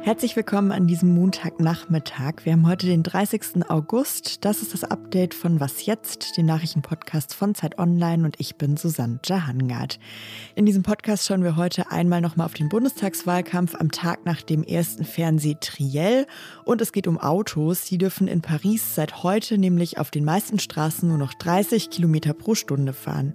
Herzlich willkommen an diesem Montagnachmittag. Wir haben heute den 30. August. Das ist das Update von Was jetzt, dem Nachrichtenpodcast von Zeit Online und ich bin Susanne Jahangard. In diesem Podcast schauen wir heute einmal nochmal auf den Bundestagswahlkampf am Tag nach dem ersten Fernseh-Triell und es geht um Autos. Die dürfen in Paris seit heute nämlich auf den meisten Straßen nur noch 30 Kilometer pro Stunde fahren.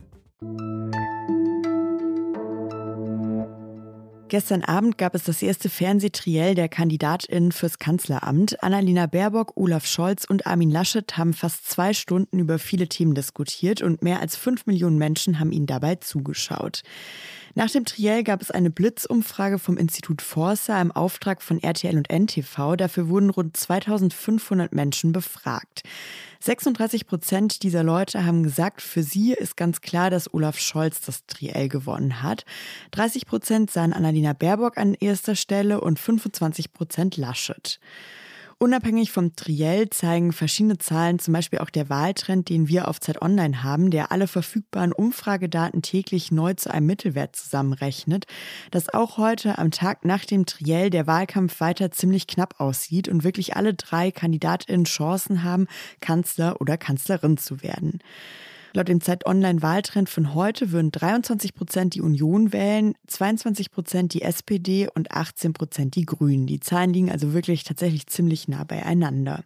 Gestern Abend gab es das erste Fernsehtriell der KandidatInnen fürs Kanzleramt. Annalena Baerbock, Olaf Scholz und Armin Laschet haben fast zwei Stunden über viele Themen diskutiert und mehr als fünf Millionen Menschen haben ihnen dabei zugeschaut. Nach dem Triell gab es eine Blitzumfrage vom Institut Forsa im Auftrag von RTL und NTV. Dafür wurden rund 2500 Menschen befragt. 36 Prozent dieser Leute haben gesagt, für sie ist ganz klar, dass Olaf Scholz das Triell gewonnen hat. 30 Prozent sahen Annalena Baerbock an erster Stelle und 25 Prozent Laschet. Unabhängig vom Triell zeigen verschiedene Zahlen, zum Beispiel auch der Wahltrend, den wir auf Zeit Online haben, der alle verfügbaren Umfragedaten täglich neu zu einem Mittelwert zusammenrechnet, dass auch heute am Tag nach dem Triell der Wahlkampf weiter ziemlich knapp aussieht und wirklich alle drei KandidatInnen Chancen haben, Kanzler oder Kanzlerin zu werden. Laut dem Zeit Online-Wahltrend von heute würden 23 Prozent die Union wählen, 22 Prozent die SPD und 18 Prozent die Grünen. Die Zahlen liegen also wirklich tatsächlich ziemlich nah beieinander.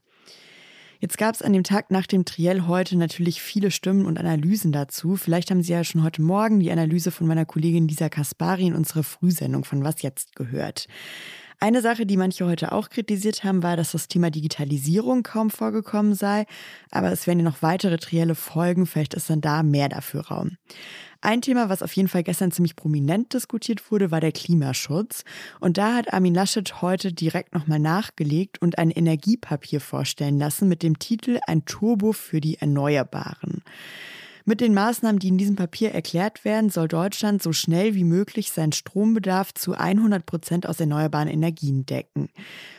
Jetzt gab es an dem Tag nach dem Triell heute natürlich viele Stimmen und Analysen dazu. Vielleicht haben Sie ja schon heute Morgen die Analyse von meiner Kollegin Lisa Kaspari in unserer Frühsendung von Was jetzt gehört. Eine Sache, die manche heute auch kritisiert haben, war, dass das Thema Digitalisierung kaum vorgekommen sei. Aber es werden ja noch weitere Trielle folgen. Vielleicht ist dann da mehr dafür Raum. Ein Thema, was auf jeden Fall gestern ziemlich prominent diskutiert wurde, war der Klimaschutz. Und da hat Armin Laschet heute direkt nochmal nachgelegt und ein Energiepapier vorstellen lassen mit dem Titel Ein Turbo für die Erneuerbaren. Mit den Maßnahmen, die in diesem Papier erklärt werden, soll Deutschland so schnell wie möglich seinen Strombedarf zu 100 Prozent aus erneuerbaren Energien decken.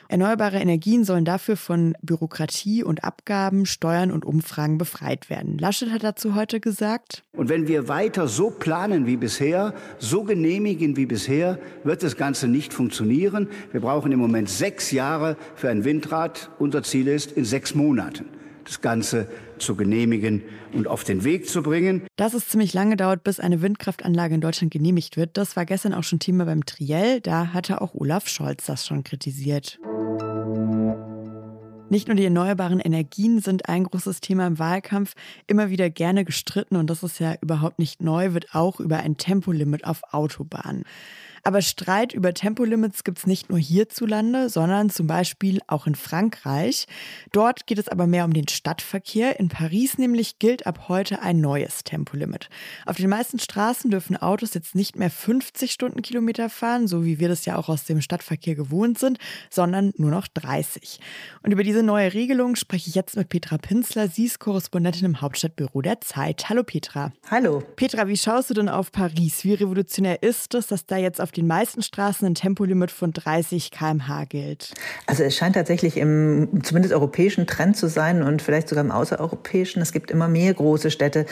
Erneuerbare Energien sollen dafür von Bürokratie und Abgaben, Steuern und Umfragen befreit werden. Laschet hat dazu heute gesagt. Und wenn wir weiter so planen wie bisher, so genehmigen wie bisher, wird das Ganze nicht funktionieren. Wir brauchen im Moment sechs Jahre für ein Windrad. Unser Ziel ist in sechs Monaten das Ganze zu genehmigen und auf den Weg zu bringen. Dass es ziemlich lange dauert, bis eine Windkraftanlage in Deutschland genehmigt wird, das war gestern auch schon Thema beim Triell. Da hatte auch Olaf Scholz das schon kritisiert. Nicht nur die erneuerbaren Energien sind ein großes Thema im Wahlkampf, immer wieder gerne gestritten und das ist ja überhaupt nicht neu, wird auch über ein Tempolimit auf Autobahnen. Aber Streit über Tempolimits gibt es nicht nur hierzulande, sondern zum Beispiel auch in Frankreich. Dort geht es aber mehr um den Stadtverkehr. In Paris nämlich gilt ab heute ein neues Tempolimit. Auf den meisten Straßen dürfen Autos jetzt nicht mehr 50 Stundenkilometer fahren, so wie wir das ja auch aus dem Stadtverkehr gewohnt sind, sondern nur noch 30. Und über diese neue Regelung spreche ich jetzt mit Petra Pinzler. Sie ist Korrespondentin im Hauptstadtbüro der Zeit. Hallo Petra. Hallo. Petra, wie schaust du denn auf Paris? Wie revolutionär ist es, dass da jetzt auf den meisten Straßen ein Tempolimit von 30 km/h gilt. Also es scheint tatsächlich im zumindest europäischen Trend zu sein und vielleicht sogar im außereuropäischen. Es gibt immer mehr große Städte,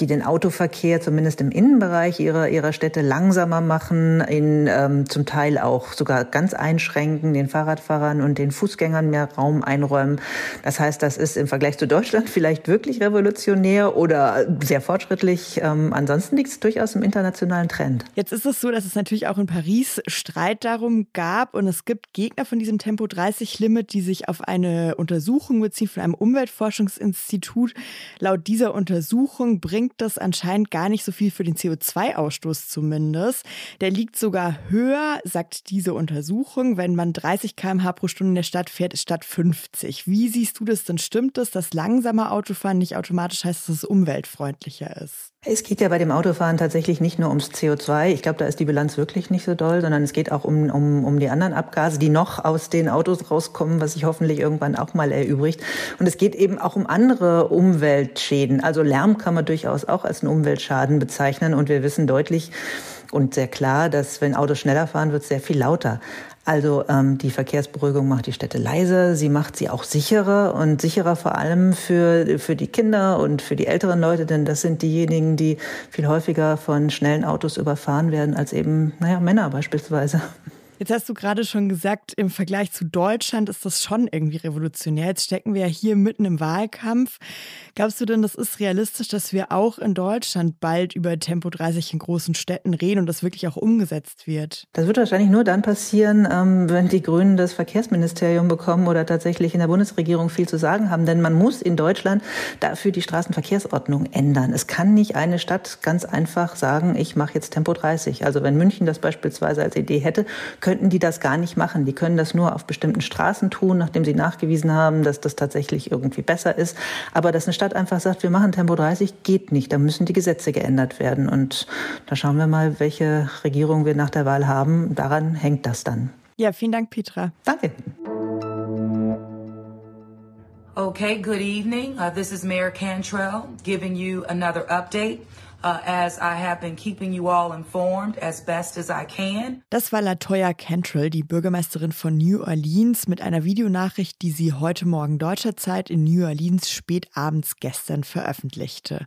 die den Autoverkehr zumindest im Innenbereich ihrer, ihrer Städte langsamer machen, in, ähm, zum Teil auch sogar ganz einschränken, den Fahrradfahrern und den Fußgängern mehr Raum einräumen. Das heißt, das ist im Vergleich zu Deutschland vielleicht wirklich revolutionär oder sehr fortschrittlich. Ähm, ansonsten liegt es durchaus im internationalen Trend. Jetzt ist es so, dass es natürlich auch in Paris Streit darum gab und es gibt Gegner von diesem Tempo 30 Limit, die sich auf eine Untersuchung beziehen von einem Umweltforschungsinstitut. Laut dieser Untersuchung bringt das anscheinend gar nicht so viel für den CO2-Ausstoß zumindest. Der liegt sogar höher, sagt diese Untersuchung, wenn man 30 km/h pro Stunde in der Stadt fährt, statt 50. Wie siehst du das denn? Stimmt es, dass langsamer Autofahren nicht automatisch heißt, dass es umweltfreundlicher ist? Es geht ja bei dem Autofahren tatsächlich nicht nur ums CO2. Ich glaube, da ist die Bilanz wirklich nicht so doll, sondern es geht auch um, um, um die anderen Abgase, die noch aus den Autos rauskommen, was sich hoffentlich irgendwann auch mal erübrigt. Und es geht eben auch um andere Umweltschäden. Also Lärm kann man durchaus auch als einen Umweltschaden bezeichnen. Und wir wissen deutlich, und sehr klar, dass wenn Autos schneller fahren, wird es sehr viel lauter. Also ähm, die Verkehrsberuhigung macht die Städte leiser, sie macht sie auch sicherer und sicherer vor allem für, für die Kinder und für die älteren Leute, denn das sind diejenigen, die viel häufiger von schnellen Autos überfahren werden als eben, naja, Männer beispielsweise. Jetzt hast du gerade schon gesagt, im Vergleich zu Deutschland ist das schon irgendwie revolutionär. Jetzt stecken wir ja hier mitten im Wahlkampf. Glaubst du denn, das ist realistisch, dass wir auch in Deutschland bald über Tempo 30 in großen Städten reden und das wirklich auch umgesetzt wird? Das wird wahrscheinlich nur dann passieren, ähm, wenn die Grünen das Verkehrsministerium bekommen oder tatsächlich in der Bundesregierung viel zu sagen haben. Denn man muss in Deutschland dafür die Straßenverkehrsordnung ändern. Es kann nicht eine Stadt ganz einfach sagen, ich mache jetzt Tempo 30. Also wenn München das beispielsweise als Idee hätte, könnten die das gar nicht machen. Die können das nur auf bestimmten Straßen tun, nachdem sie nachgewiesen haben, dass das tatsächlich irgendwie besser ist. Aber dass eine Stadt einfach sagt, wir machen Tempo 30, geht nicht. Da müssen die Gesetze geändert werden. Und da schauen wir mal, welche Regierung wir nach der Wahl haben. Daran hängt das dann. Ja, vielen Dank, Petra. Danke. Okay, good evening. Uh, this is Mayor Cantrell giving you another update as I have been keeping you all informed as best as I can. Das war Latoya Cantrell, die Bürgermeisterin von New Orleans, mit einer Videonachricht, die sie heute Morgen deutscher Zeit in New Orleans spät abends gestern veröffentlichte.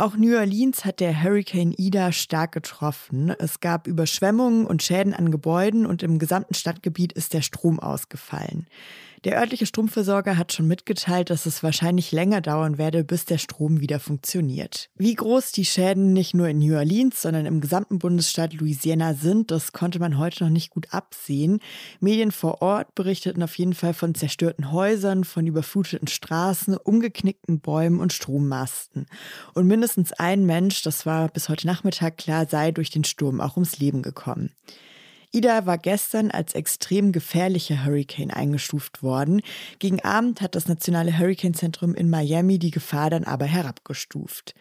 Auch New Orleans hat der Hurricane Ida stark getroffen. Es gab Überschwemmungen und Schäden an Gebäuden und im gesamten Stadtgebiet ist der Strom ausgefallen. Der örtliche Stromversorger hat schon mitgeteilt, dass es wahrscheinlich länger dauern werde, bis der Strom wieder funktioniert. Wie groß die Schäden nicht nur in New Orleans, sondern im gesamten Bundesstaat Louisiana sind, das konnte man heute noch nicht gut absehen. Medien vor Ort berichteten auf jeden Fall von zerstörten Häusern, von überfluteten Straßen, umgeknickten Bäumen und Strommasten. Und mindestens ein Mensch, das war bis heute Nachmittag klar, sei durch den Sturm auch ums Leben gekommen. Ida war gestern als extrem gefährlicher Hurricane eingestuft worden. Gegen Abend hat das Nationale Hurricane-Zentrum in Miami die Gefahr dann aber herabgestuft.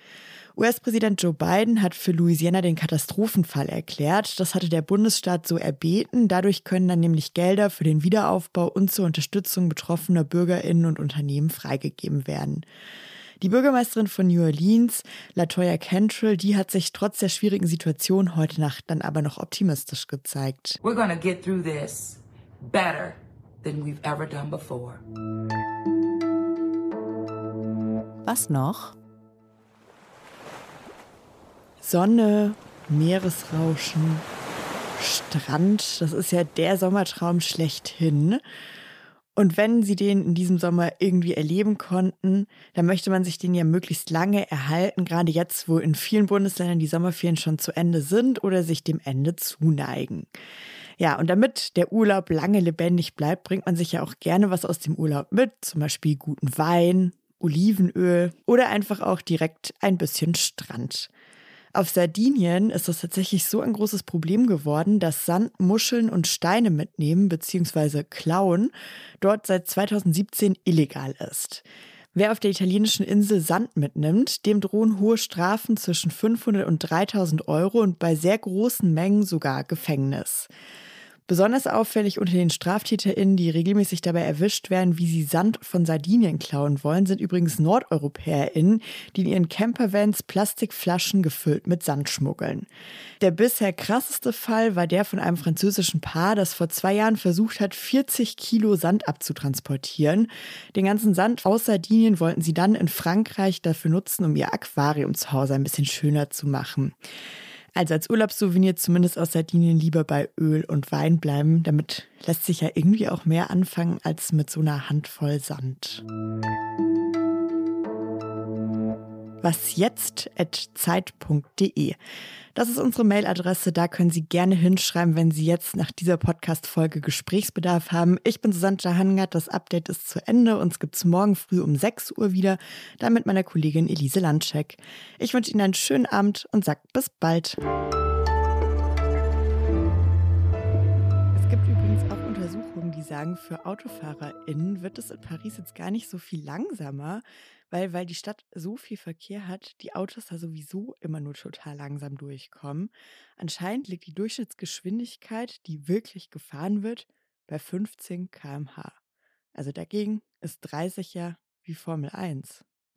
US-Präsident Joe Biden hat für Louisiana den Katastrophenfall erklärt. Das hatte der Bundesstaat so erbeten. Dadurch können dann nämlich Gelder für den Wiederaufbau und zur Unterstützung betroffener Bürgerinnen und Unternehmen freigegeben werden. Die Bürgermeisterin von New Orleans, Latoya Cantrell, die hat sich trotz der schwierigen Situation heute Nacht dann aber noch optimistisch gezeigt. We're gonna get through this better than we've ever done before. Was noch? Sonne, Meeresrauschen, Strand, das ist ja der Sommertraum schlechthin. Und wenn sie den in diesem Sommer irgendwie erleben konnten, dann möchte man sich den ja möglichst lange erhalten, gerade jetzt, wo in vielen Bundesländern die Sommerferien schon zu Ende sind oder sich dem Ende zuneigen. Ja, und damit der Urlaub lange lebendig bleibt, bringt man sich ja auch gerne was aus dem Urlaub mit, zum Beispiel guten Wein, Olivenöl oder einfach auch direkt ein bisschen Strand. Auf Sardinien ist das tatsächlich so ein großes Problem geworden, dass Sand, Muscheln und Steine mitnehmen bzw. klauen dort seit 2017 illegal ist. Wer auf der italienischen Insel Sand mitnimmt, dem drohen hohe Strafen zwischen 500 und 3000 Euro und bei sehr großen Mengen sogar Gefängnis. Besonders auffällig unter den StraftäterInnen, die regelmäßig dabei erwischt werden, wie sie Sand von Sardinien klauen wollen, sind übrigens NordeuropäerInnen, die in ihren Campervans Plastikflaschen gefüllt mit Sand schmuggeln. Der bisher krasseste Fall war der von einem französischen Paar, das vor zwei Jahren versucht hat, 40 Kilo Sand abzutransportieren. Den ganzen Sand aus Sardinien wollten sie dann in Frankreich dafür nutzen, um ihr Aquarium zu Hause ein bisschen schöner zu machen. Also als Urlaubssouvenir zumindest aus Sardinien lieber bei Öl und Wein bleiben. Damit lässt sich ja irgendwie auch mehr anfangen als mit so einer Handvoll Sand. Was jetzt at zeit.de. Das ist unsere Mailadresse. Da können Sie gerne hinschreiben, wenn Sie jetzt nach dieser Podcast-Folge Gesprächsbedarf haben. Ich bin Susanne Jahangard. Das Update ist zu Ende. Uns gibt es morgen früh um 6 Uhr wieder. Dann mit meiner Kollegin Elise Landscheck. Ich wünsche Ihnen einen schönen Abend und sage bis bald. Die sagen, für AutofahrerInnen wird es in Paris jetzt gar nicht so viel langsamer weil, weil die Stadt so viel Verkehr hat, die Autos da sowieso immer nur total langsam durchkommen. Anscheinend liegt die Durchschnittsgeschwindigkeit, die wirklich gefahren wird, bei 15 km/h. Also dagegen ist 30 ja wie Formel 1.